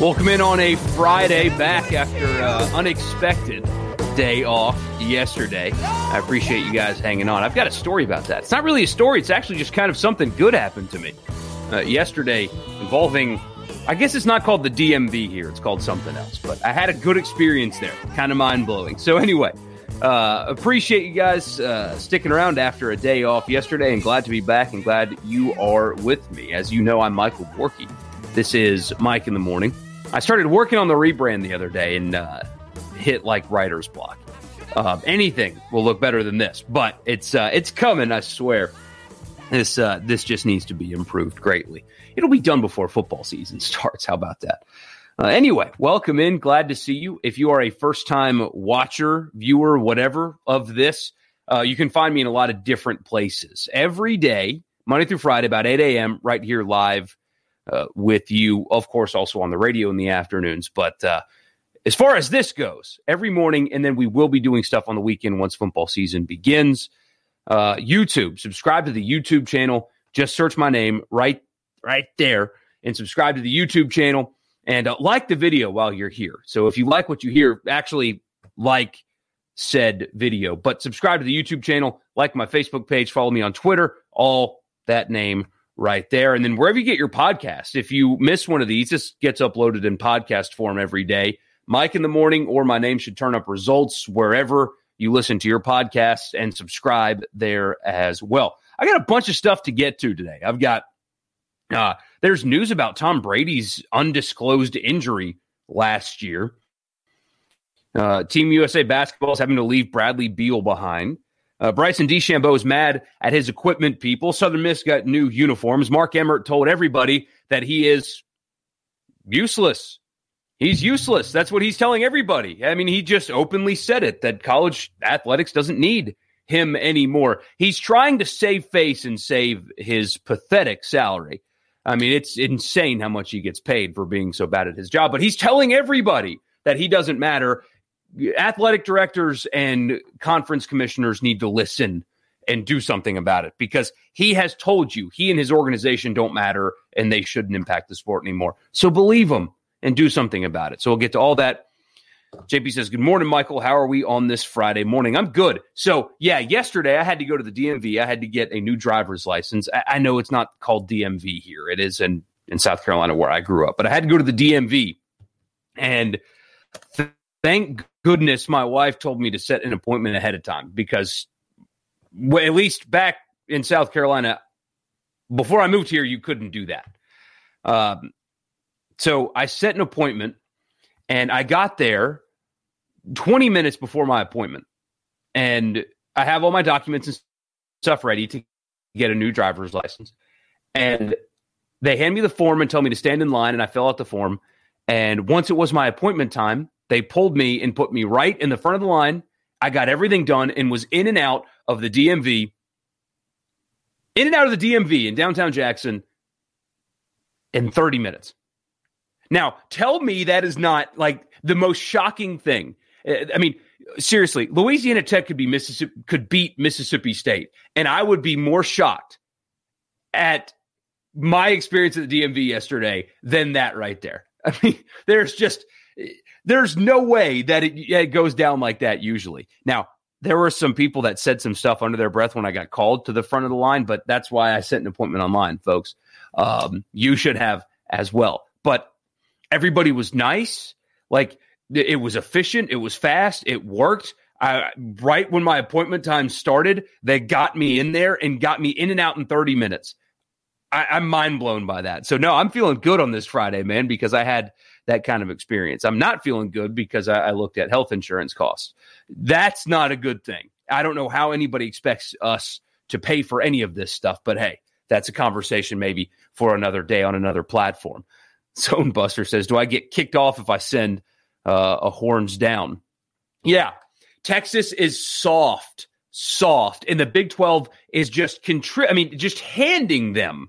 Welcome in on a Friday, back after uh, unexpected day off yesterday. I appreciate you guys hanging on. I've got a story about that. It's not really a story; it's actually just kind of something good happened to me uh, yesterday, involving. I guess it's not called the DMV here; it's called something else. But I had a good experience there, kind of mind blowing. So anyway, uh, appreciate you guys uh, sticking around after a day off yesterday, and glad to be back, and glad you are with me. As you know, I'm Michael Borky. This is Mike in the Morning. I started working on the rebrand the other day and uh, hit like writer's block. Uh, anything will look better than this, but it's uh, it's coming. I swear. This uh, this just needs to be improved greatly. It'll be done before football season starts. How about that? Uh, anyway, welcome in. Glad to see you. If you are a first time watcher, viewer, whatever of this, uh, you can find me in a lot of different places every day, Monday through Friday, about 8 a.m. right here live uh, with you, of course, also on the radio in the afternoons. But uh, as far as this goes, every morning, and then we will be doing stuff on the weekend once football season begins. Uh, YouTube, subscribe to the YouTube channel. Just search my name right, right there, and subscribe to the YouTube channel and uh, like the video while you're here. So if you like what you hear, actually like said video. But subscribe to the YouTube channel, like my Facebook page, follow me on Twitter, all that name right there. And then wherever you get your podcast, if you miss one of these, this gets uploaded in podcast form every day. Mike in the morning or my name should turn up results wherever you listen to your podcast and subscribe there as well. I got a bunch of stuff to get to today. I've got uh there's news about Tom Brady's undisclosed injury last year. Uh, Team USA basketball is having to leave Bradley Beal behind. Uh, Bryson DeChambeau is mad at his equipment people. Southern Miss got new uniforms. Mark Emmert told everybody that he is useless. He's useless. That's what he's telling everybody. I mean, he just openly said it that college athletics doesn't need him anymore. He's trying to save face and save his pathetic salary. I mean, it's insane how much he gets paid for being so bad at his job, but he's telling everybody that he doesn't matter athletic directors and conference commissioners need to listen and do something about it because he has told you he and his organization don't matter and they shouldn't impact the sport anymore. So believe him and do something about it. So we'll get to all that. JP says, Good morning, Michael. How are we on this Friday morning? I'm good. So, yeah, yesterday I had to go to the DMV. I had to get a new driver's license. I, I know it's not called DMV here, it is in, in South Carolina where I grew up, but I had to go to the DMV. And th- thank goodness my wife told me to set an appointment ahead of time because well, at least back in South Carolina, before I moved here, you couldn't do that. Um, so I set an appointment and I got there 20 minutes before my appointment. And I have all my documents and stuff ready to get a new driver's license. And they hand me the form and tell me to stand in line. And I fill out the form. And once it was my appointment time, they pulled me and put me right in the front of the line. I got everything done and was in and out of the DMV, in and out of the DMV in downtown Jackson in 30 minutes. Now, tell me that is not like the most shocking thing. Uh, I mean, seriously, Louisiana Tech could be Mississippi could beat Mississippi State, and I would be more shocked at my experience at the DMV yesterday than that right there. I mean, there's just there's no way that it, it goes down like that usually. Now, there were some people that said some stuff under their breath when I got called to the front of the line, but that's why I set an appointment online, folks. Um, you should have as well. But everybody was nice. Like it was efficient. It was fast. It worked. I, right when my appointment time started, they got me in there and got me in and out in 30 minutes. I, I'm mind blown by that. So no, I'm feeling good on this Friday, man, because I had that kind of experience. I'm not feeling good because I, I looked at health insurance costs. That's not a good thing. I don't know how anybody expects us to pay for any of this stuff, but hey, that's a conversation maybe for another day on another platform. Zone Buster says, Do I get kicked off if I send uh, a horns down? Yeah, Texas is soft, soft, and the Big 12 is just contri- I mean, just handing them,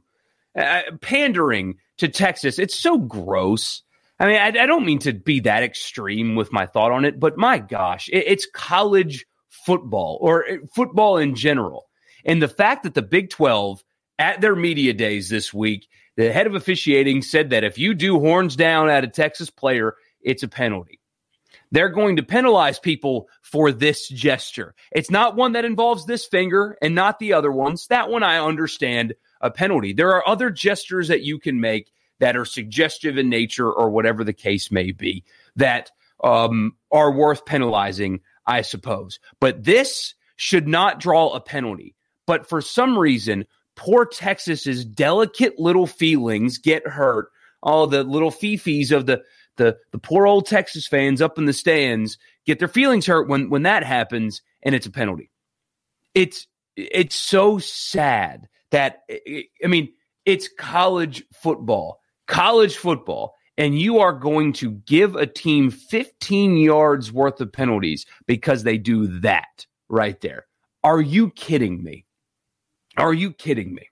uh, pandering to Texas. It's so gross. I mean, I, I, don't mean to be that extreme with my thought on it, but my gosh, it, it's college football or uh, football in general. And the fact that the Big 12 at their media days this week, the head of officiating said that if you do horns down at a Texas player, it's a penalty. They're going to penalize people for this gesture. It's not one that involves this finger and not the other ones. That one I understand a penalty. There are other gestures that you can make that are suggestive in nature or whatever the case may be that um, are worth penalizing, I suppose. But this should not draw a penalty. But for some reason, poor Texas's delicate little feelings get hurt. All the little fifis of the the the poor old Texas fans up in the stands get their feelings hurt when when that happens and it's a penalty. It's it's so sad that I mean it's college football. College football and you are going to give a team 15 yards worth of penalties because they do that right there. Are you kidding me? Are you kidding me?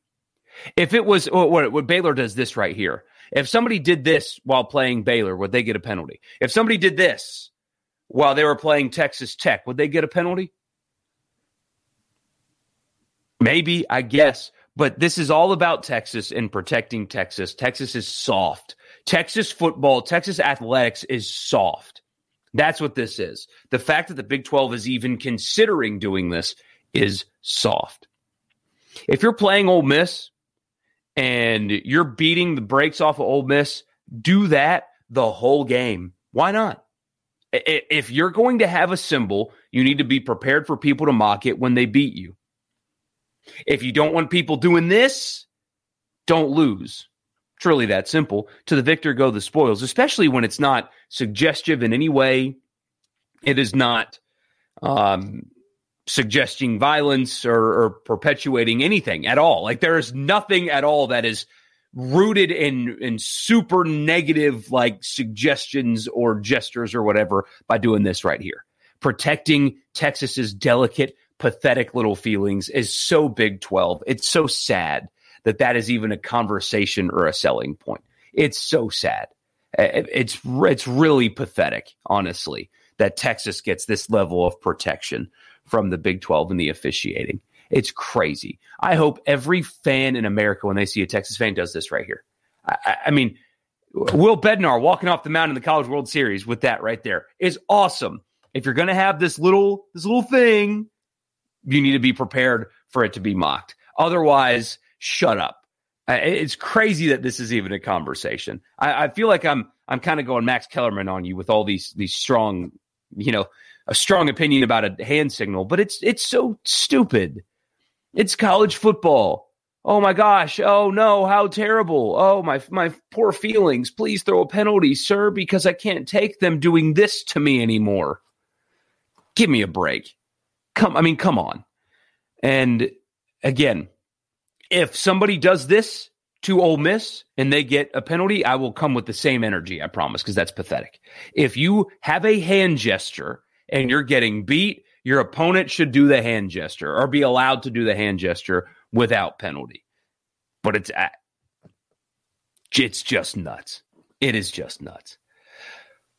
If it was oh, what, what Baylor does this right here. If somebody did this while playing Baylor, would they get a penalty? If somebody did this while they were playing Texas Tech, would they get a penalty? Maybe, I guess. But this is all about Texas and protecting Texas. Texas is soft. Texas football, Texas athletics is soft. That's what this is. The fact that the Big 12 is even considering doing this is soft. If you're playing Ole Miss and you're beating the brakes off of Ole Miss, do that the whole game. Why not? If you're going to have a symbol, you need to be prepared for people to mock it when they beat you. If you don't want people doing this, don't lose. Truly that simple. To the victor go the spoils, especially when it's not suggestive in any way. It is not um, suggesting violence or, or perpetuating anything at all. Like there is nothing at all that is rooted in in super negative like suggestions or gestures or whatever by doing this right here. Protecting Texas's delicate, pathetic little feelings is so Big 12. It's so sad that that is even a conversation or a selling point. It's so sad. It's it's really pathetic, honestly, that Texas gets this level of protection from the Big 12 and the officiating. It's crazy. I hope every fan in America, when they see a Texas fan, does this right here. I, I mean, Will Bednar walking off the mound in the College World Series with that right there is awesome. If you're going to have this little this little thing, you need to be prepared for it to be mocked. Otherwise, shut up. It's crazy that this is even a conversation. I, I feel like I'm I'm kind of going Max Kellerman on you with all these these strong, you know, a strong opinion about a hand signal, but it's it's so stupid. It's college football. Oh my gosh. Oh no, how terrible. Oh my my poor feelings. Please throw a penalty, sir, because I can't take them doing this to me anymore. Give me a break. Come I mean, come on. And again, if somebody does this to Ole Miss and they get a penalty, I will come with the same energy, I promise, because that's pathetic. If you have a hand gesture and you're getting beat, your opponent should do the hand gesture or be allowed to do the hand gesture without penalty. But it's it's just nuts. It is just nuts.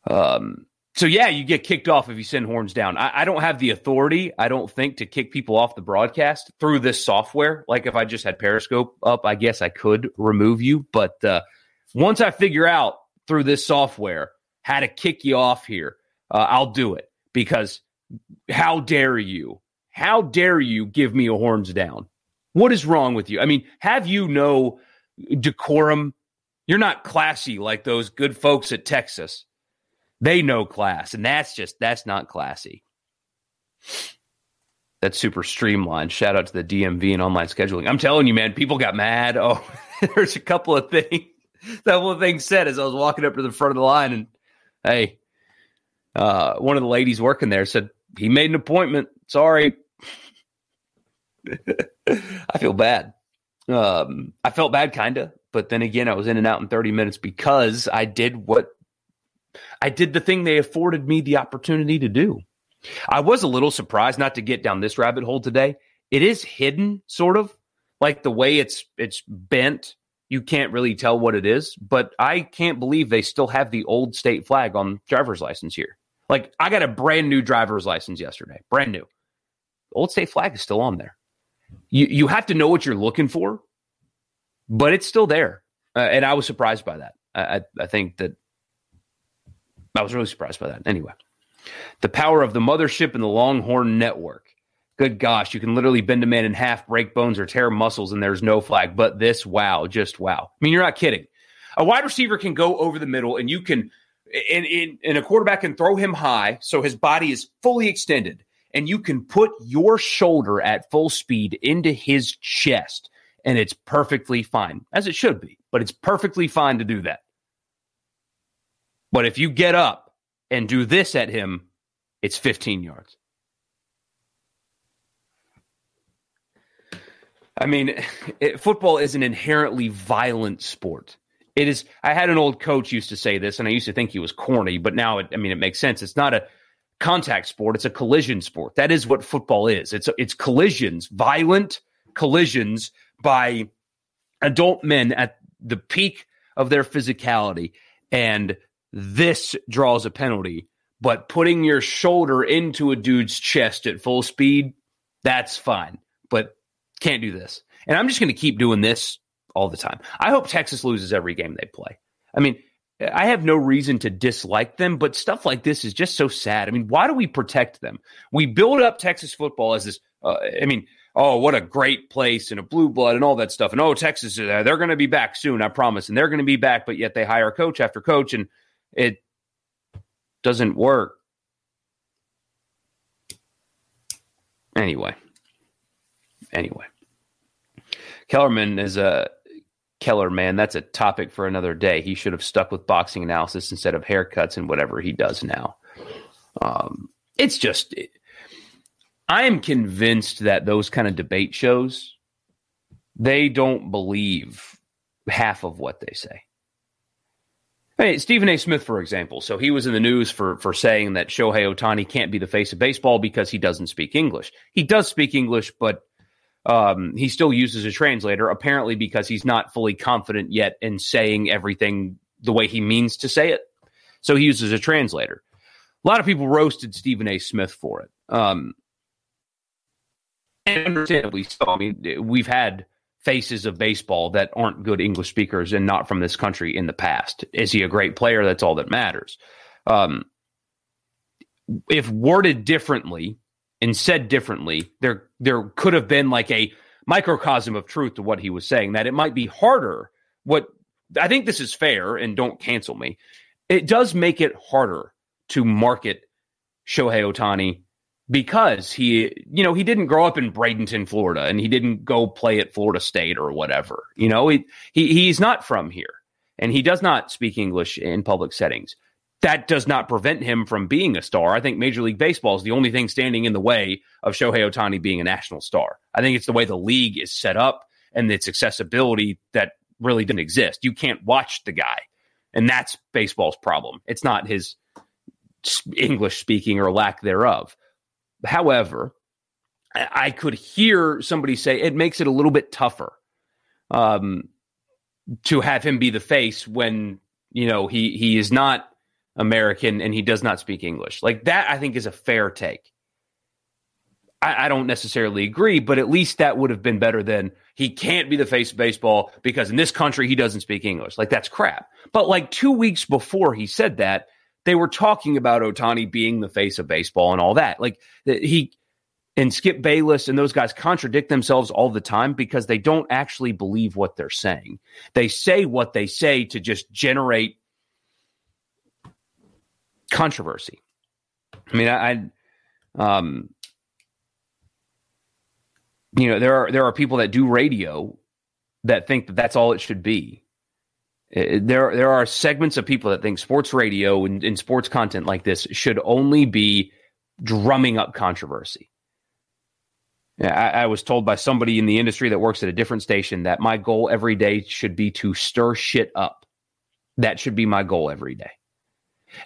Um, so yeah, you get kicked off if you send horns down. I, I, don't have the authority, I don't think, to kick people off the broadcast through this software. Like if I just had Periscope up, I guess I could remove you. But uh, once I figure out through this software how to kick you off here, uh, I'll do it because how dare you? How dare you give me a horns down? What is wrong with you? I mean, have you no decorum? You're not classy like those good folks at Texas. They know class, and that's just that's not classy. That's super streamlined. Shout out to the DMV and online scheduling. I'm telling you, man, people got mad. Oh, there's a couple of things. that one thing said as I was walking up to the front of the line, and hey, uh, one of the ladies working there said he made an appointment. Sorry, I feel bad. Um, I felt bad, kinda, but then again, I was in and out in 30 minutes because I did what I did the thing they afforded me the opportunity to do. I was a little surprised not to get down this rabbit hole today. It is hidden, sort of like the way it's it's bent. You can't really tell what it is, but I can't believe they still have the old state flag on driver's license here. Like I got a brand new driver's license yesterday, brand new. Old state flag is still on there. You you have to know what you're looking for, but it's still there, uh, and I was surprised by that. I, I I think that I was really surprised by that. Anyway, the power of the mothership and the Longhorn Network. Good gosh, you can literally bend a man in half, break bones, or tear muscles, and there's no flag. But this, wow, just wow. I mean, you're not kidding. A wide receiver can go over the middle, and you can, and, and, and a quarterback can throw him high, so his body is fully extended, and you can put your shoulder at full speed into his chest, and it's perfectly fine, as it should be. But it's perfectly fine to do that. But if you get up and do this at him, it's 15 yards. I mean, it, football is an inherently violent sport. It is. I had an old coach used to say this, and I used to think he was corny, but now, it, I mean, it makes sense. It's not a contact sport; it's a collision sport. That is what football is. It's it's collisions, violent collisions by adult men at the peak of their physicality, and this draws a penalty. But putting your shoulder into a dude's chest at full speed, that's fine. But can't do this. And I'm just going to keep doing this all the time. I hope Texas loses every game they play. I mean, I have no reason to dislike them, but stuff like this is just so sad. I mean, why do we protect them? We build up Texas football as this, uh, I mean, oh, what a great place and a blue blood and all that stuff. And oh, Texas, uh, they're going to be back soon, I promise. And they're going to be back, but yet they hire coach after coach and it doesn't work. Anyway, anyway, Kellerman is a Keller man. That's a topic for another day. He should have stuck with boxing analysis instead of haircuts and whatever he does now. Um, it's just, it, I am convinced that those kind of debate shows, they don't believe half of what they say. Hey, Stephen A. Smith, for example. So he was in the news for for saying that Shohei Ohtani can't be the face of baseball because he doesn't speak English. He does speak English, but um, he still uses a translator, apparently because he's not fully confident yet in saying everything the way he means to say it. So he uses a translator. A lot of people roasted Stephen A. Smith for it. Um, and understandably so. I mean, we've had faces of baseball that aren't good English speakers and not from this country in the past. Is he a great player? That's all that matters. Um, if worded differently and said differently, there there could have been like a microcosm of truth to what he was saying. That it might be harder. What I think this is fair, and don't cancel me. It does make it harder to market Shohei Ohtani because he, you know, he didn't grow up in Bradenton, Florida, and he didn't go play at Florida State or whatever. You know, he, he he's not from here, and he does not speak English in public settings. That does not prevent him from being a star. I think Major League Baseball is the only thing standing in the way of Shohei Ohtani being a national star. I think it's the way the league is set up and its accessibility that really didn't exist. You can't watch the guy, and that's baseball's problem. It's not his English speaking or lack thereof. However, I could hear somebody say it makes it a little bit tougher um, to have him be the face when you know he he is not American and he does not speak English. Like that, I think is a fair take. I, I don't necessarily agree, but at least that would have been better than he can't be the face of baseball because in this country he doesn't speak English. Like that's crap. But like two weeks before he said that, they were talking about Ohtani being the face of baseball and all that. Like he and Skip Bayless and those guys contradict themselves all the time because they don't actually believe what they're saying. They say what they say to just generate controversy. I mean, I, I um, you know, there are there are people that do radio that think that that's all it should be. Uh, there, there are segments of people that think sports radio and, and sports content like this should only be drumming up controversy. I, I was told by somebody in the industry that works at a different station that my goal every day should be to stir shit up. That should be my goal every day.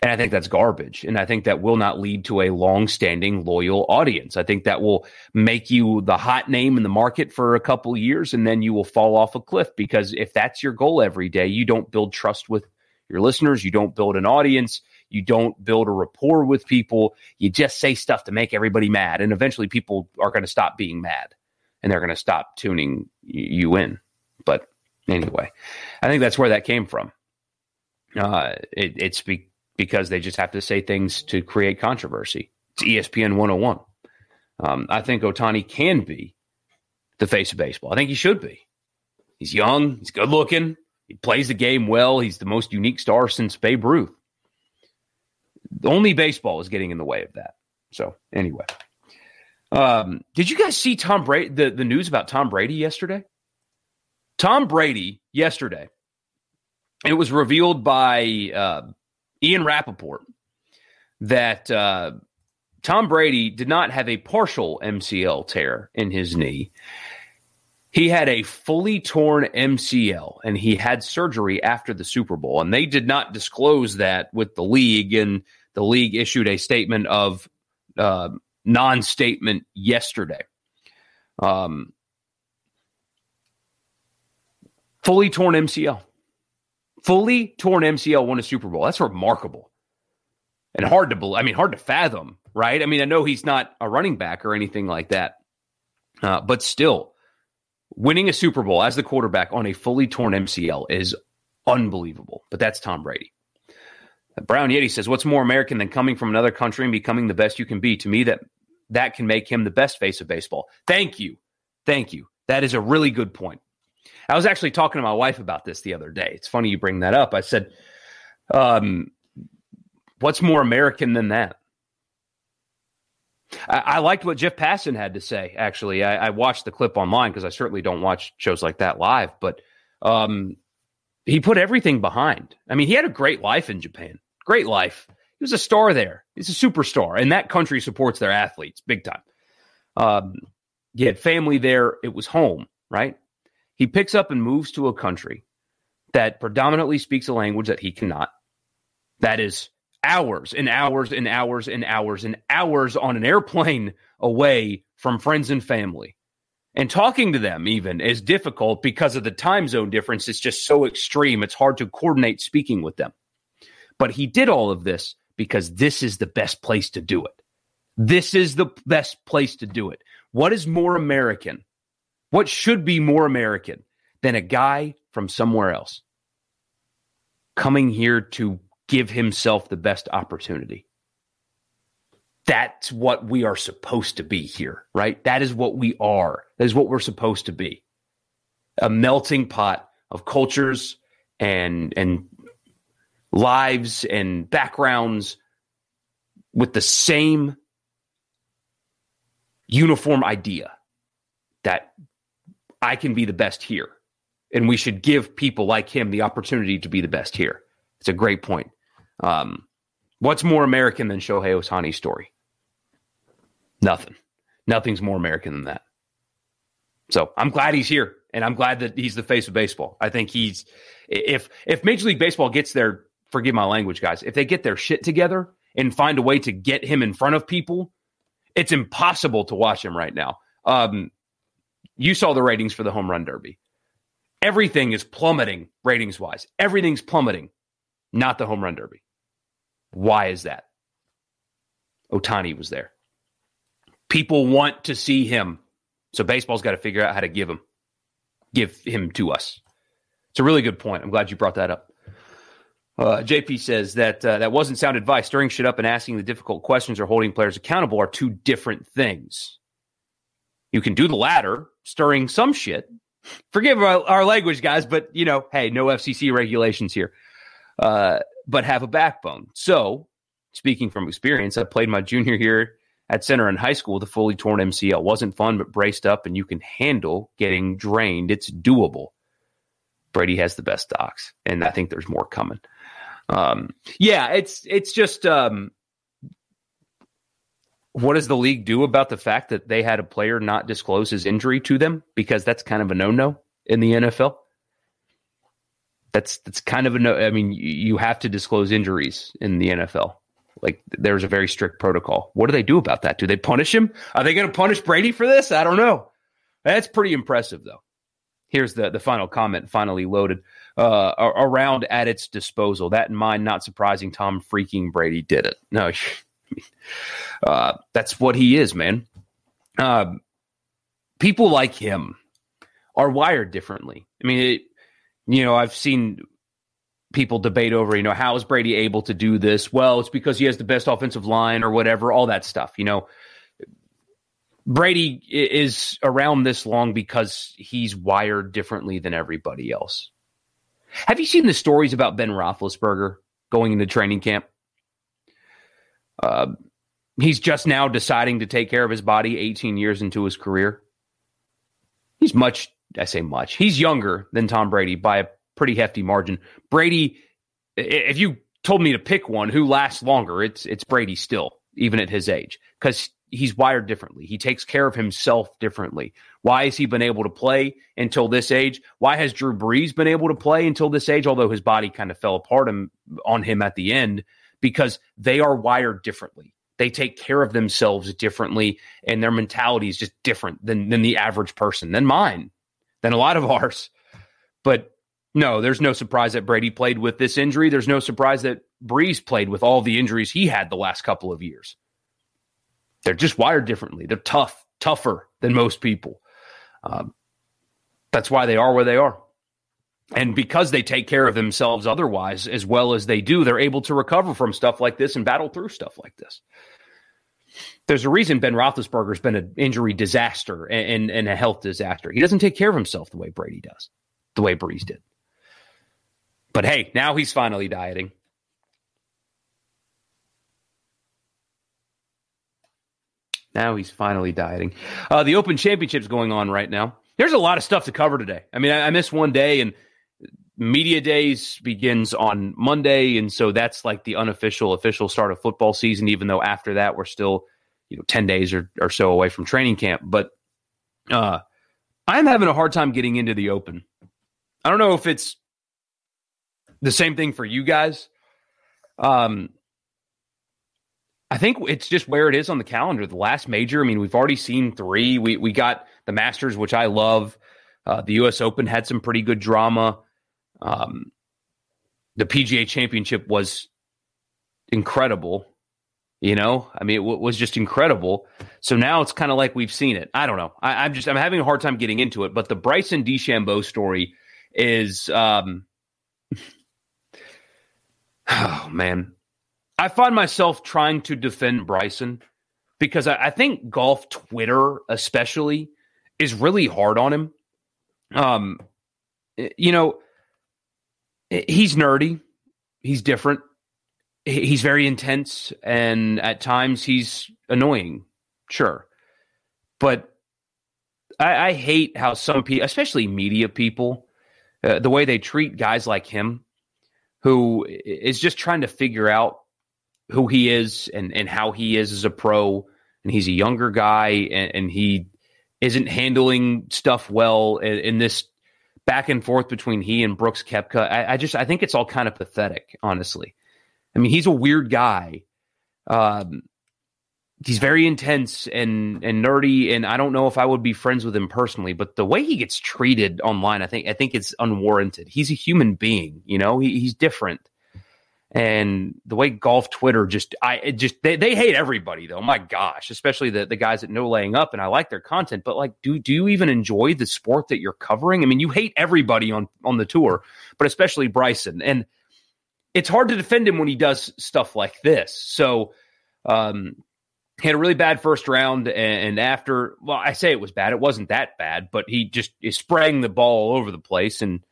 And I think that's garbage. And I think that will not lead to a long standing, loyal audience. I think that will make you the hot name in the market for a couple years and then you will fall off a cliff because if that's your goal every day, you don't build trust with your listeners, you don't build an audience, you don't build a rapport with people. You just say stuff to make everybody mad. And eventually people are going to stop being mad and they're going to stop tuning you in. But anyway, I think that's where that came from. Uh, it, it's be- because they just have to say things to create controversy. It's ESPN 101. Um, I think Ohtani can be the face of baseball. I think he should be. He's young, he's good looking, he plays the game well, he's the most unique star since Babe Ruth. Only baseball is getting in the way of that. So, anyway. Um, did you guys see Tom Brady the, the news about Tom Brady yesterday? Tom Brady yesterday. It was revealed by uh, Ian Rapoport that uh, Tom Brady did not have a partial MCL tear in his knee. He had a fully torn MCL and he had surgery after the Super Bowl. And they did not disclose that with the league. And the league issued a statement of uh, non statement yesterday. Um, fully torn MCL fully torn MCL won a Super Bowl. That's remarkable and hard to believe. I mean, hard to fathom, right? I mean, I know he's not a running back or anything like that, uh, but still, winning a Super Bowl as the quarterback on a fully torn MCL is unbelievable. But that's Tom Brady. Brown Yeti says, "What's more American than coming from another country and becoming the best you can be? To me, that that can make him the best face of baseball." Thank you, thank you. That is a really good point. I was actually talking to my wife about this the other day. It's funny you bring that up. I said, um, what's more American than that? I, I liked what Jeff Passan had to say, actually. I, I watched the clip online because I certainly don't watch shows like that live, but um, he put everything behind. I mean, he had a great life in Japan. Great life. He was a star there. He's a superstar, and that country supports their athletes big time. Um, he had family there. It was home, right? He picks up and moves to a country that predominantly speaks a language that he cannot. That is hours and hours and hours and hours and hours on an airplane away from friends and family. And talking to them even is difficult because of the time zone difference. It's just so extreme. It's hard to coordinate speaking with them. But he did all of this because this is the best place to do it. This is the best place to do it. What is more American what should be more American than a guy from somewhere else coming here to give himself the best opportunity? That's what we are supposed to be here, right? That is what we are. That is what we're supposed to be. A melting pot of cultures and and lives and backgrounds with the same uniform idea that I can be the best here. And we should give people like him the opportunity to be the best here. It's a great point. Um, what's more American than Shohei Ohtani's story? Nothing. Nothing's more American than that. So I'm glad he's here, and I'm glad that he's the face of baseball. I think he's if if Major League Baseball gets their forgive my language, guys, if they get their shit together and find a way to get him in front of people, it's impossible to watch him right now. Um, you saw the ratings for the home run derby. Everything is plummeting ratings wise. Everything's plummeting, not the home run derby. Why is that? Ohtani was there. People want to see him. So baseball's got to figure out how to give him, give him to us. It's a really good point. I'm glad you brought that up. Uh, JP says that uh, that wasn't sound advice. Stirring shit up and asking the difficult questions or holding players accountable are two different things. You can do the latter, stirring some shit. Forgive our, our language, guys, but you know, hey, no FCC regulations here. Uh, but have a backbone. So, speaking from experience, I played my junior year at center in high school with a fully torn MCL. Wasn't fun, but braced up, and you can handle getting drained. It's doable. Brady has the best docs, and I think there's more coming. Um, yeah, it's it's just um, what does the league do about the fact that they had a player not disclose his injury to them because that's kind of a no no in the NFL. That's that's kind of a no. I mean, you have to disclose injuries in the NFL. Like there's a very strict protocol. What do they do about that? Do they punish him? Are they going to punish Brady for this? I don't know. That's pretty impressive, though. Here's the the final comment, finally loaded uh, around at its disposal. That in mind, not surprising. Tom freaking Brady did it. No, uh, that's what he is, man. Uh, people like him are wired differently. I mean, it, you know, I've seen people debate over, you know, how is Brady able to do this? Well, it's because he has the best offensive line or whatever, all that stuff. You know, Brady is around this long because he's wired differently than everybody else. Have you seen the stories about Ben Roethlisberger going into training camp? Uh, he's just now deciding to take care of his body 18 years into his career. He's much, I say much, he's younger than Tom Brady by a pretty hefty margin. Brady, if you told me to pick one who lasts longer, it's it's Brady still, even at his age, because he's wired differently. He takes care of himself differently. Why has he been able to play until this age? Why has Drew Brees been able to play until this age? Although his body kind of fell apart on him at the end, because they are wired differently. They take care of themselves differently, and their mentality is just different than than the average person, than mine, than a lot of ours. But no, there's no surprise that Brady played with this injury. There's no surprise that Brees played with all the injuries he had the last couple of years. They're just wired differently. They're tough, tougher than most people. Um, that's why they are where they are. And because they take care of themselves otherwise as well as they do, they're able to recover from stuff like this and battle through stuff like this. There's a reason Ben Roethlisberger's been an injury disaster and, and, and a health disaster. He doesn't take care of himself the way Brady does, the way Brees did. But hey, now he's finally dieting. Now he's finally dieting. Uh, the Open Championship's going on right now. There's a lot of stuff to cover today. I mean, I, I missed one day, and media days begins on Monday, and so that's like the unofficial, official start of football season. Even though after that, we're still, you know, ten days or, or so away from training camp. But uh, I'm having a hard time getting into the Open. I don't know if it's the same thing for you guys. Um, I think it's just where it is on the calendar. The last major, I mean, we've already seen three. We we got the Masters, which I love. Uh, the U.S. Open had some pretty good drama. Um, the PGA Championship was incredible. You know, I mean, it w- was just incredible. So now it's kind of like we've seen it. I don't know. I, am just I'm having a hard time getting into it. But the Bryson DeChambeau story is um, Oh man, I find myself trying to defend Bryson because I, I think golf Twitter, especially, is really hard on him. Um, you know, he's nerdy, he's different, he's very intense, and at times he's annoying. Sure, but I, I hate how some people, especially media people, uh, the way they treat guys like him who is just trying to figure out who he is and, and how he is as a pro. And he's a younger guy and, and he isn't handling stuff well in, in, this back and forth between he and Brooks Koepka. I, I, just I think it's all kind of pathetic, honestly. I mean, he's a weird guy. Um, he's very intense and and nerdy and I don't know if I would be friends with him personally but the way he gets treated online I think I think it's unwarranted he's a human being you know he, he's different and the way golf Twitter just I just they, they hate everybody though. My gosh especially the the guys that No Laying Up and I like their content but like do do you even enjoy the sport that you're covering? I mean you hate everybody on on the tour but especially Bryson. And it's hard to defend him when he does stuff like this. So um he had a really bad first round, and after, well, I say it was bad. It wasn't that bad, but he just is spraying the ball all over the place, and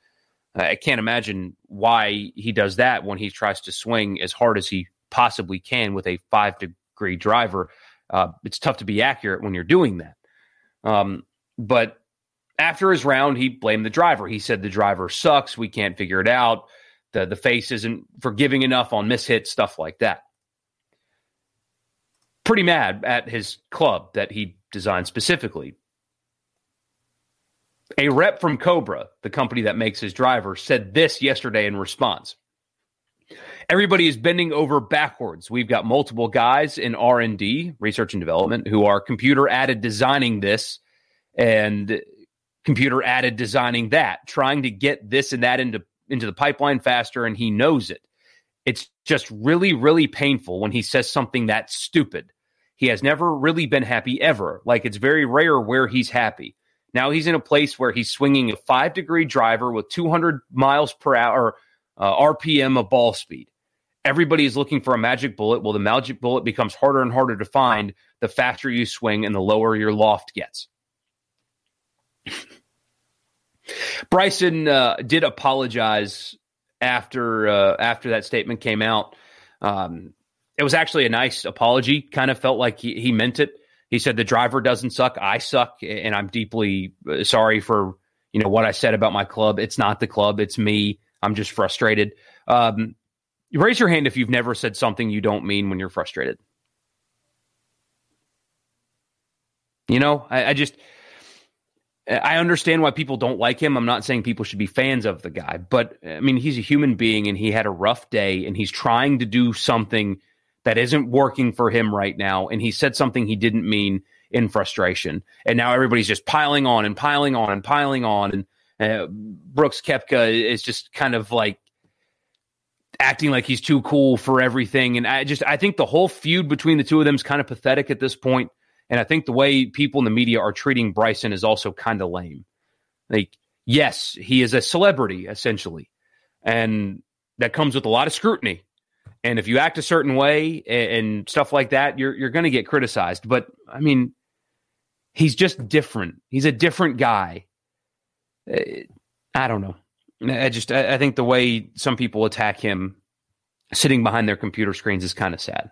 I can't imagine why he does that when he tries to swing as hard as he possibly can with a five degree driver. Uh, it's tough to be accurate when you're doing that. Um, but after his round, he blamed the driver. He said the driver sucks. We can't figure it out. The the face isn't forgiving enough on mishits, stuff like that. Pretty mad at his club that he designed specifically. A rep from Cobra, the company that makes his driver, said this yesterday in response. Everybody is bending over backwards. We've got multiple guys in R&D, research and development, who are computer added designing this and computer added designing that, trying to get this and that into into the pipeline faster and he knows it. It's just really really painful when he says something that stupid. He has never really been happy ever. Like it's very rare where he's happy. Now he's in a place where he's swinging a 5 degree driver with 200 miles per hour uh, RPM of ball speed. Everybody is looking for a magic bullet. Well, the magic bullet becomes harder and harder to find the faster you swing and the lower your loft gets. Bryson uh, did apologize after uh, after that statement came out. Um, it was actually a nice apology. Kind of felt like he, he meant it. He said the driver doesn't suck. I suck, and I'm deeply uh, sorry for you know what I said about my club. It's not the club. It's me. I'm just frustrated. Um, raise your hand if you've never said something you don't mean when you're frustrated. You know, I, I just I understand why people don't like him. I'm not saying people should be fans of the guy, but I mean, he's a human being and he had a rough day and he's trying to do something that isn't working for him right now. And he said something he didn't mean in frustration. And now everybody's just piling on and piling on and piling on. And uh, Brooks Koepka is just kind of like acting like he's too cool for everything. And I just, I think the whole feud between the two of them is kind of pathetic at this point. And I think the way people in the media are treating Bryson is also kind of lame. Like, yes, he is a celebrity, essentially. And that comes with a lot of scrutiny. And if you act a certain way and, and stuff like that, you're you're going to get criticized. But I mean, he's just different. He's a different guy. Uh, I don't know. I just I think the way some people attack him sitting behind their computer screens is kind of sad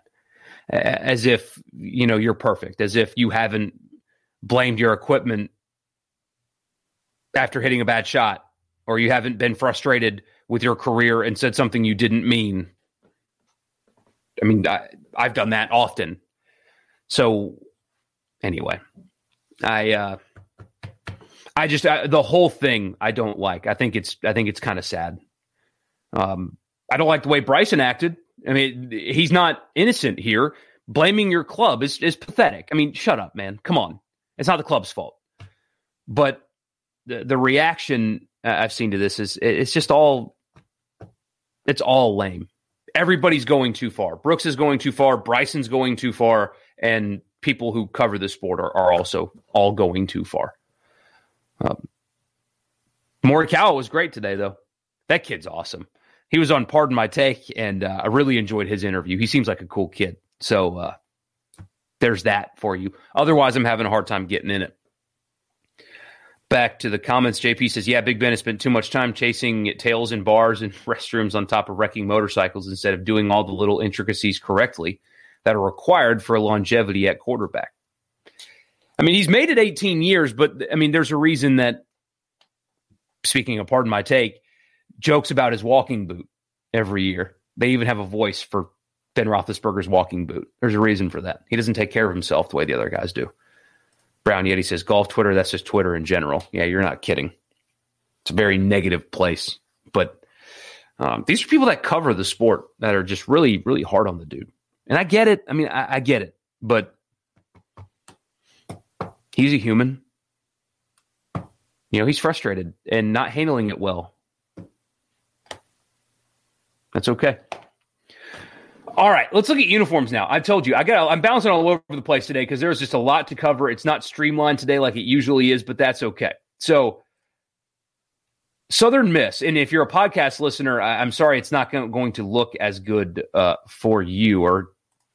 as if you know you're perfect, as if you haven't blamed your equipment after hitting a bad shot, or you haven't been frustrated with your career and said something you didn't mean. I mean, I, I've done that often. So, anyway, I uh, I just I, the whole thing I don't like. I think it's I think it's kind of sad. Um, I don't like the way Bryson acted. I mean, he's not innocent here. Blaming your club is, is pathetic. I mean, shut up, man. Come on. It's not the club's fault. But the, the reaction I've seen to this is it's just all it's all lame. Everybody's going too far. Brooks is going too far. Bryson's going too far. And people who cover the sport are, are also all going too far. Um, Morikawa was great today, though. That kid's awesome he was on Pardon My Take, and uh, I really enjoyed his interview. He seems like a cool kid. So uh, there's that for you. Otherwise, I'm having a hard time getting in it. Back to the comments, JP says, Yeah, Big Ben has spent too much time chasing tails in bars and restrooms on top of wrecking motorcycles instead of doing all the little intricacies correctly that are required for longevity at quarterback. I mean, he's made it 18 years, but I mean, there's a reason that, speaking of pardon my take, jokes about his walking boot every year. They even have a voice for Ben Roethlisberger's walking boot. There's a reason for that. He doesn't take care of himself the way the other guys do. Brown Yeti says golf Twitter. That's just Twitter in general. Yeah, you're not kidding. It's a very negative place. But um, these are people that cover the sport that are just really, really hard on the dude. And I get it. I mean, I, I get it. But he's a human. You know, he's frustrated and not handling it well. That's okay. All right, let's look at uniforms now. I've told you I got I'm bouncing all over the place today because there's just a lot to cover. It's not streamlined today like it usually is, but that's okay. So Southern Miss, and if you're a podcast listener, I, am sorry it's not going to look as good uh, for you or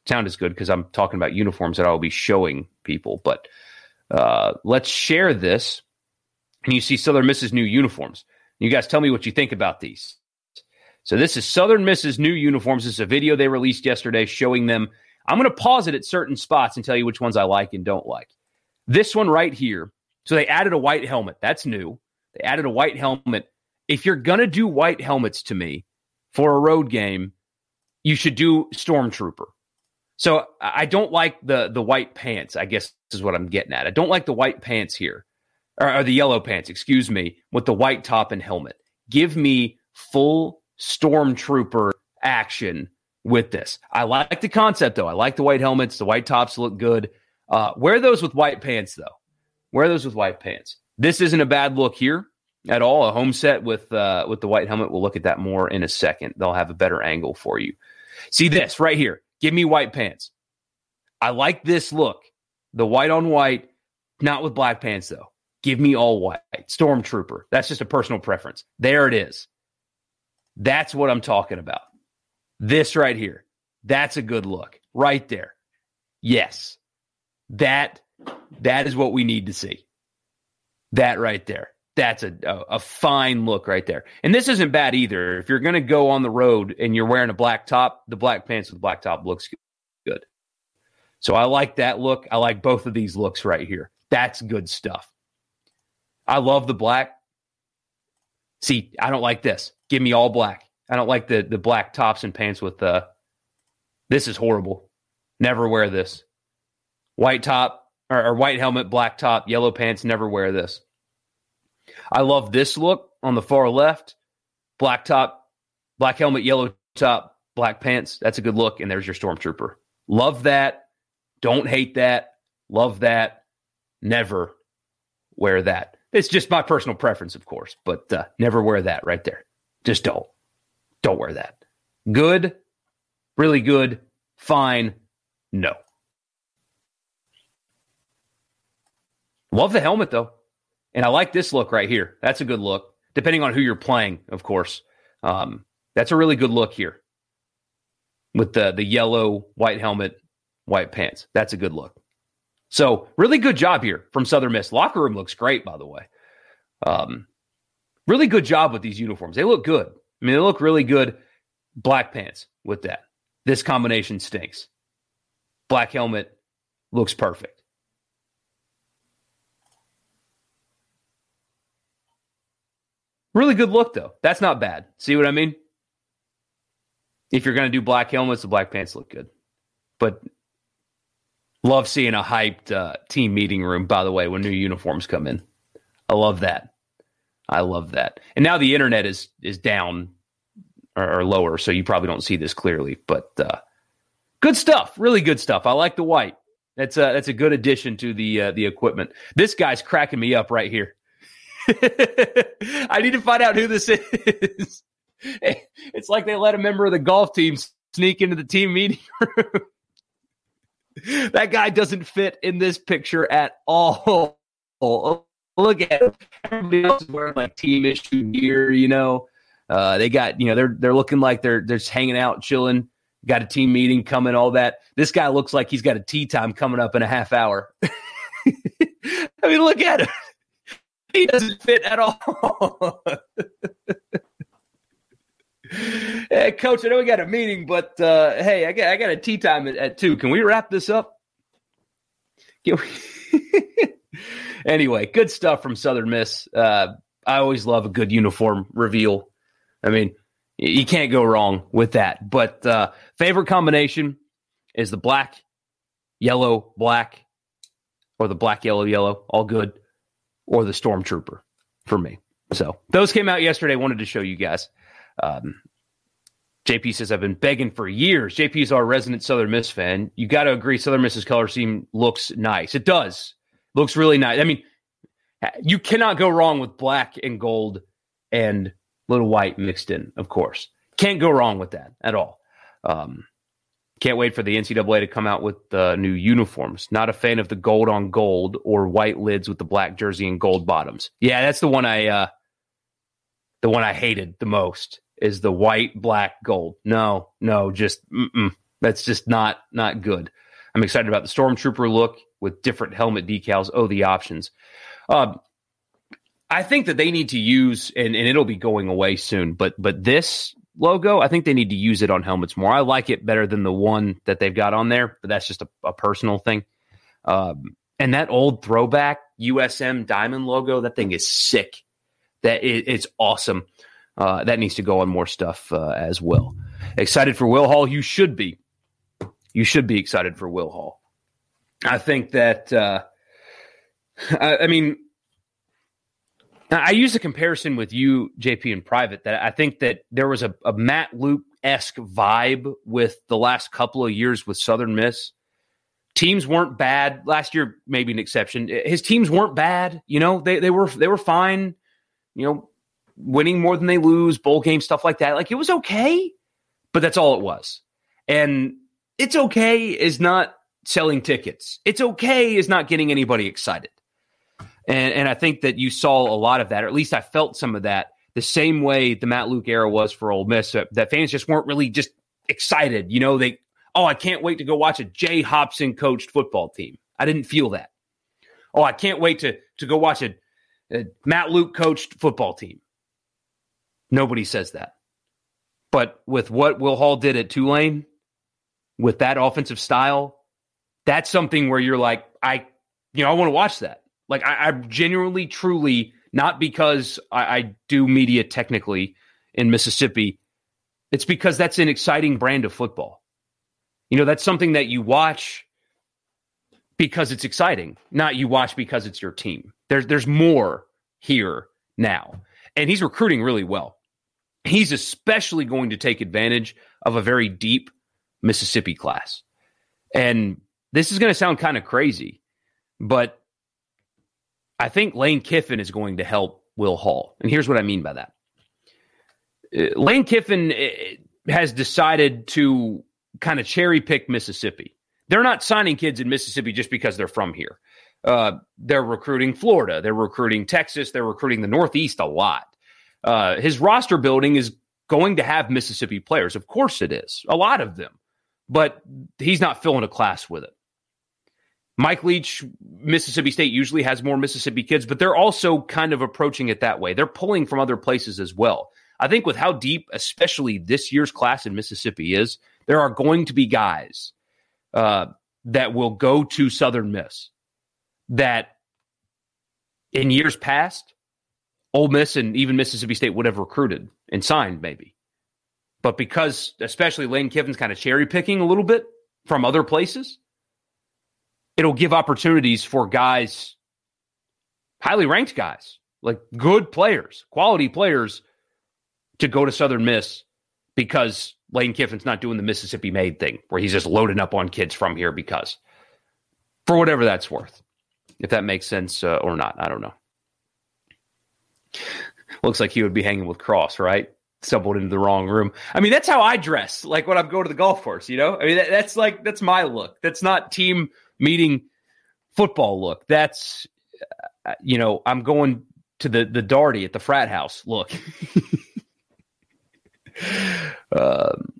sound as good because I'm talking about uniforms that I will be showing people. But uh, let's share this, and you see Southern Miss's new uniforms. You guys tell me what you think about these. So this is Southern Miss's new uniforms. This is a video they released yesterday showing them. I'm going to pause it at certain spots and tell you which ones I like and don't like. This one right here So they added a white helmet. That's new. They added a white helmet. If you're going to do white helmets to me for a road game, you should do Stormtrooper. So I don't like the the white pants. I guess is what I'm getting at. I don't like the white pants here, or, or the yellow pants. Excuse me, with the white top and helmet. Give me full Stormtrooper action with this. I like the concept though. I like the white helmets. The white tops look good. Uh, wear those with white pants though. Wear those with white pants. This isn't a bad look here at all. A home set with uh, with the white helmet. We'll look at that more in a second. They'll have a better angle for you. See this right here. Give me white pants. I like this look. The white on white, not with black pants though. Give me all white. Stormtrooper. That's just a personal preference. There it is. That's what I'm talking about. This right here. That's a good look. Right there. Yes. That that is what we need to see. That right there. That's a, a, a fine look right there. And this isn't bad either. If you're going to go on the road and you're wearing a black top, the black pants with black top looks good. So I like that look. I like both of these looks right here. That's good stuff. I love the black. See, I don't like this. Give me all black. I don't like the the black tops and pants with uh this is horrible. Never wear this. White top or, or white helmet, black top, yellow pants, never wear this. I love this look on the far left. Black top, black helmet, yellow top, black pants. That's a good look. And there's your stormtrooper. Love that. Don't hate that. Love that. Never wear that. It's just my personal preference, of course, but uh, never wear that right there. Just don't. Don't wear that. Good, really good, fine, no. Love the helmet though. And I like this look right here. That's a good look, depending on who you're playing, of course. Um, that's a really good look here with the the yellow white helmet, white pants. That's a good look. So really good job here from Southern Miss. Locker room looks great, by the way. Um, really good job with these uniforms. They look good. I mean, they look really good. Black pants with that. This combination stinks. Black helmet looks perfect. Really good look, though. That's not bad. See what I mean? If you're going to do black helmets, the black pants look good. But love seeing a hyped uh, team meeting room, by the way, when new uniforms come in. I love that. I love that. And now the internet is is down or, or lower, so you probably don't see this clearly. But uh, good stuff, really good stuff. I like the white. That's a that's a good addition to the uh, the equipment. This guy's cracking me up right here. I need to find out who this is. It's like they let a member of the golf team sneak into the team meeting room. that guy doesn't fit in this picture at all. Look at him. Everybody else wearing like team issue gear, you know. Uh, they got, you know, they're they're looking like they're they're just hanging out, chilling. Got a team meeting coming, all that. This guy looks like he's got a tee time coming up in a half hour. I mean, look at him he doesn't fit at all. hey, coach, I know we got a meeting, but uh, hey, I got I got a tee time at, at two. Can we wrap this up? anyway, good stuff from Southern Miss. Uh, I always love a good uniform reveal. I mean, you can't go wrong with that. But uh, favorite combination is the black, yellow, black, or the black, yellow, yellow. All good or the Stormtrooper for me. So those came out yesterday. Wanted to show you guys. Um, JP says I've been begging for years. JP is our resident Southern Miss fan. You got to agree, Southern Miss's color scheme looks nice. It does. Looks really nice. I mean, you cannot go wrong with black and gold and little white mixed in. Of course, can't go wrong with that at all. Um, can't wait for the NCAA to come out with the new uniforms. Not a fan of the gold on gold or white lids with the black jersey and gold bottoms. Yeah, that's the one I uh the one I hated the most is the white, black, gold. No, no, just mm-mm. that's just not not good. I'm excited about the stormtrooper look with different helmet decals. Oh, the options. Um, I think that they need to use, and, and it'll be going away soon. But but this logo. I think they need to use it on helmets more. I like it better than the one that they've got on there, but that's just a, a personal thing. Um, And that old throwback USM diamond logo, that thing is sick. That it, it's awesome. Uh, that needs to go on more stuff uh, as well. Excited for Will Hall? You should be. You should be excited for Will Hall. I think that. Uh, I, I mean, I use a comparison with you, JP, in private. That I think that there was a, a Matt Luke esque vibe with the last couple of years with Southern Miss. Teams weren't bad last year, maybe an exception. His teams weren't bad. You know, they they were they were fine. You know, winning more than they lose, bowl game stuff like that. Like it was okay, but that's all it was. And it's okay is not selling tickets. It's okay is not getting anybody excited. And, and I think that you saw a lot of that, or at least I felt some of that, the same way the Matt Luke era was for Ole Miss. Uh, that fans just weren't really just excited. You know, they, oh, I can't wait to go watch a Jay Hopson coached football team. I didn't feel that. Oh, I can't wait to to go watch a, a Matt Luke coached football team. Nobody says that. But with what Will Hall did at Tulane, with that offensive style, that's something where you're like, I, you know, I want to watch that. Like I, I genuinely, truly, not because I, I do media technically in Mississippi, it's because that's an exciting brand of football. You know, that's something that you watch because it's exciting, not you watch because it's your team. There's there's more here now. And he's recruiting really well. He's especially going to take advantage of a very deep Mississippi class. And this is going to sound kind of crazy, but I think Lane Kiffin is going to help Will Hall. And here's what I mean by that uh, Lane Kiffin uh, has decided to kind of cherry pick Mississippi. They're not signing kids in Mississippi just because they're from here. Uh, they're recruiting Florida, they're recruiting Texas, they're recruiting the Northeast a lot. Uh, his roster building is going to have Mississippi players. Of course it is, a lot of them, but he's not filling a class with it. Mike Leach, Mississippi State usually has more Mississippi kids, but they're also kind of approaching it that way. They're pulling from other places as well. I think with how deep, especially this year's class in Mississippi is, there are going to be guys uh, that will go to Southern Miss that in years past, Ole Miss and even Mississippi State would have recruited and signed, maybe. But because, especially Lane Kiffin's kind of cherry picking a little bit from other places, it'll give opportunities for guys, highly ranked guys, like good players, quality players, to go to Southern Miss because Lane Kiffin's not doing the Mississippi made thing where he's just loading up on kids from here because, for whatever that's worth, if that makes sense uh, or not, I don't know. Looks like he would be hanging with Cross, right? Stumbled into the wrong room. I mean, that's how I dress, like when I'm going to the golf course. You know, I mean, that, that's like that's my look. That's not team meeting football look. That's uh, you know, I'm going to the the Darty at the frat house. Look. um,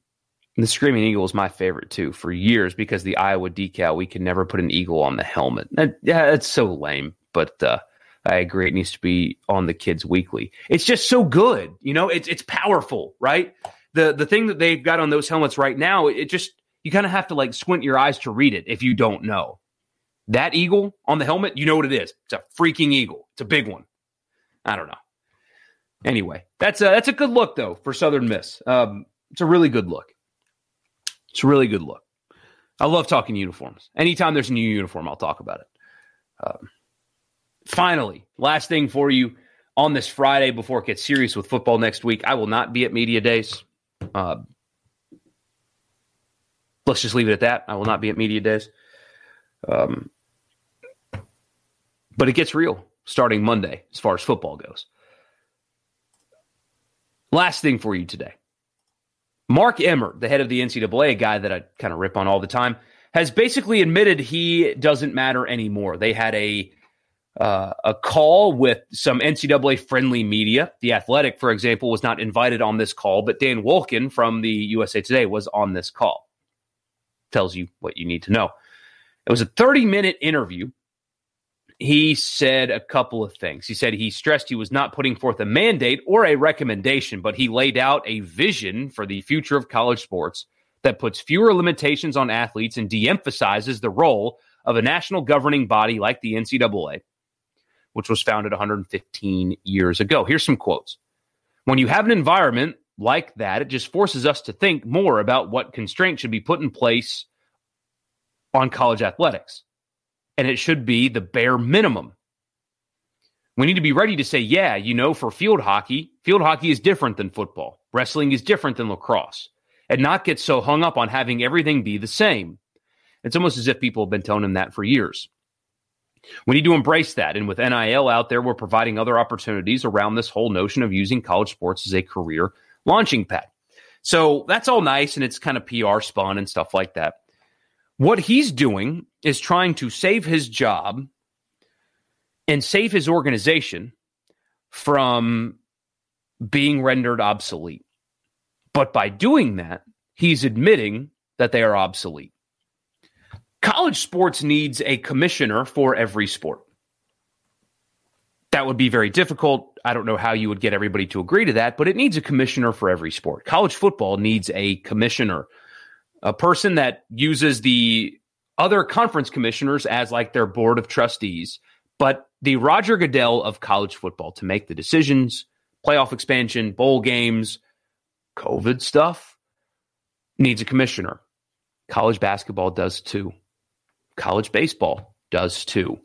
the Screaming Eagle is my favorite too for years because the Iowa decal we can never put an eagle on the helmet. That, yeah, it's so lame, but uh, I agree it needs to be on the kids weekly. It's just so good, you know. It's it's powerful, right? The the thing that they've got on those helmets right now, it just you kind of have to like squint your eyes to read it if you don't know. That eagle on the helmet, you know what it is. It's a freaking eagle. It's a big one. I don't know. Anyway, that's a that's a good look though for Southern Miss. Um, it's a really good look. It's a really good look. I love talking uniforms. Anytime there's a new uniform, I'll talk about it. Um, finally, last thing for you on this Friday before it gets serious with football next week. I will not be at media days. Uh, let's just leave it at that. I will not be at media days. Um, but it gets real starting Monday as far as football goes. Last thing for you today. Mark Emmert, the head of the NCAA, a guy that I kind of rip on all the time, has basically admitted he doesn't matter anymore. They had a uh, a call with some NCAA friendly media. The Athletic, for example, was not invited on this call, but Dan Wolken from the USA Today was on this call. Tells you what you need to know. It was a 30 minute interview. He said a couple of things. He said he stressed he was not putting forth a mandate or a recommendation, but he laid out a vision for the future of college sports that puts fewer limitations on athletes and de emphasizes the role of a national governing body like the NCAA, which was founded 115 years ago. Here's some quotes. When you have an environment like that, it just forces us to think more about what constraints should be put in place on college athletics. And it should be the bare minimum. We need to be ready to say, yeah, you know, for field hockey, field hockey is different than football. Wrestling is different than lacrosse. And not get so hung up on having everything be the same. It's almost as if people have been telling him that for years. We need to embrace that. And with NIL out there, we're providing other opportunities around this whole notion of using college sports as a career launching pad. So that's all nice and it's kind of PR spun and stuff like that. What he's doing is trying to save his job and save his organization from being rendered obsolete. But by doing that, he's admitting that they are obsolete. College sports needs a commissioner for every sport. That would be very difficult. I don't know how you would get everybody to agree to that, but it needs a commissioner for every sport. College football needs a commissioner, a person that uses the other conference commissioners as like their board of trustees, but the Roger Goodell of college football to make the decisions, playoff expansion, bowl games, COVID stuff needs a commissioner. College basketball does too. College baseball does too.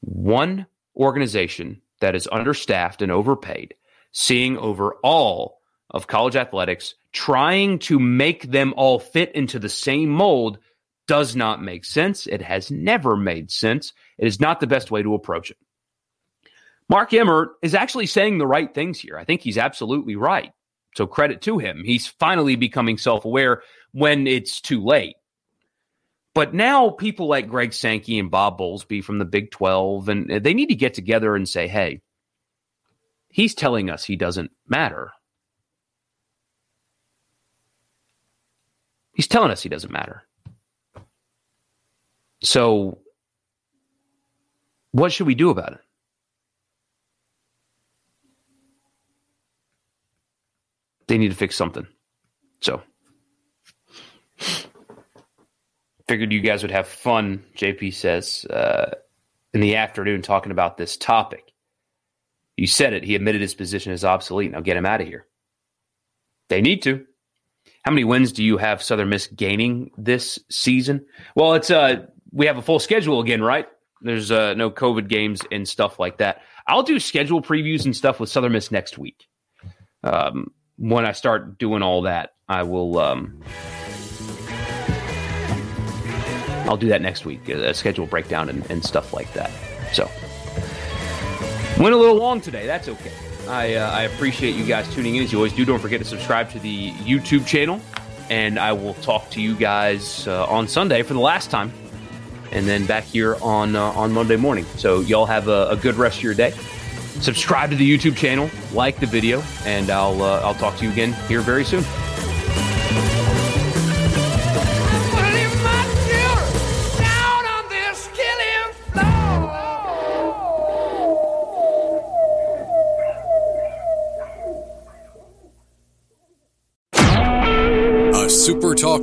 One organization that is understaffed and overpaid, seeing over all of college athletics, trying to make them all fit into the same mold does not make sense. It has never made sense. It is not the best way to approach it. Mark Emmert is actually saying the right things here. I think he's absolutely right. So credit to him. He's finally becoming self aware when it's too late. But now people like Greg Sankey and Bob Bowlesby from the Big 12, and they need to get together and say, hey, he's telling us he doesn't matter. He's telling us he doesn't matter. So, what should we do about it? They need to fix something. So, figured you guys would have fun, JP says, uh, in the afternoon talking about this topic. You said it. He admitted his position is obsolete. Now get him out of here. They need to. How many wins do you have Southern Miss gaining this season? Well, it's uh we have a full schedule again, right? There's uh, no COVID games and stuff like that. I'll do schedule previews and stuff with Southern Miss next week. Um, when I start doing all that, I will um, I'll do that next week, a schedule breakdown and, and stuff like that. So, went a little long today. That's okay. I, uh, I appreciate you guys tuning in as you always do. Don't forget to subscribe to the YouTube channel, and I will talk to you guys uh, on Sunday for the last time, and then back here on uh, on Monday morning. So y'all have a, a, good rest of your day. Subscribe to the YouTube channel, like the video, and I'll uh, I'll talk to you again here very soon.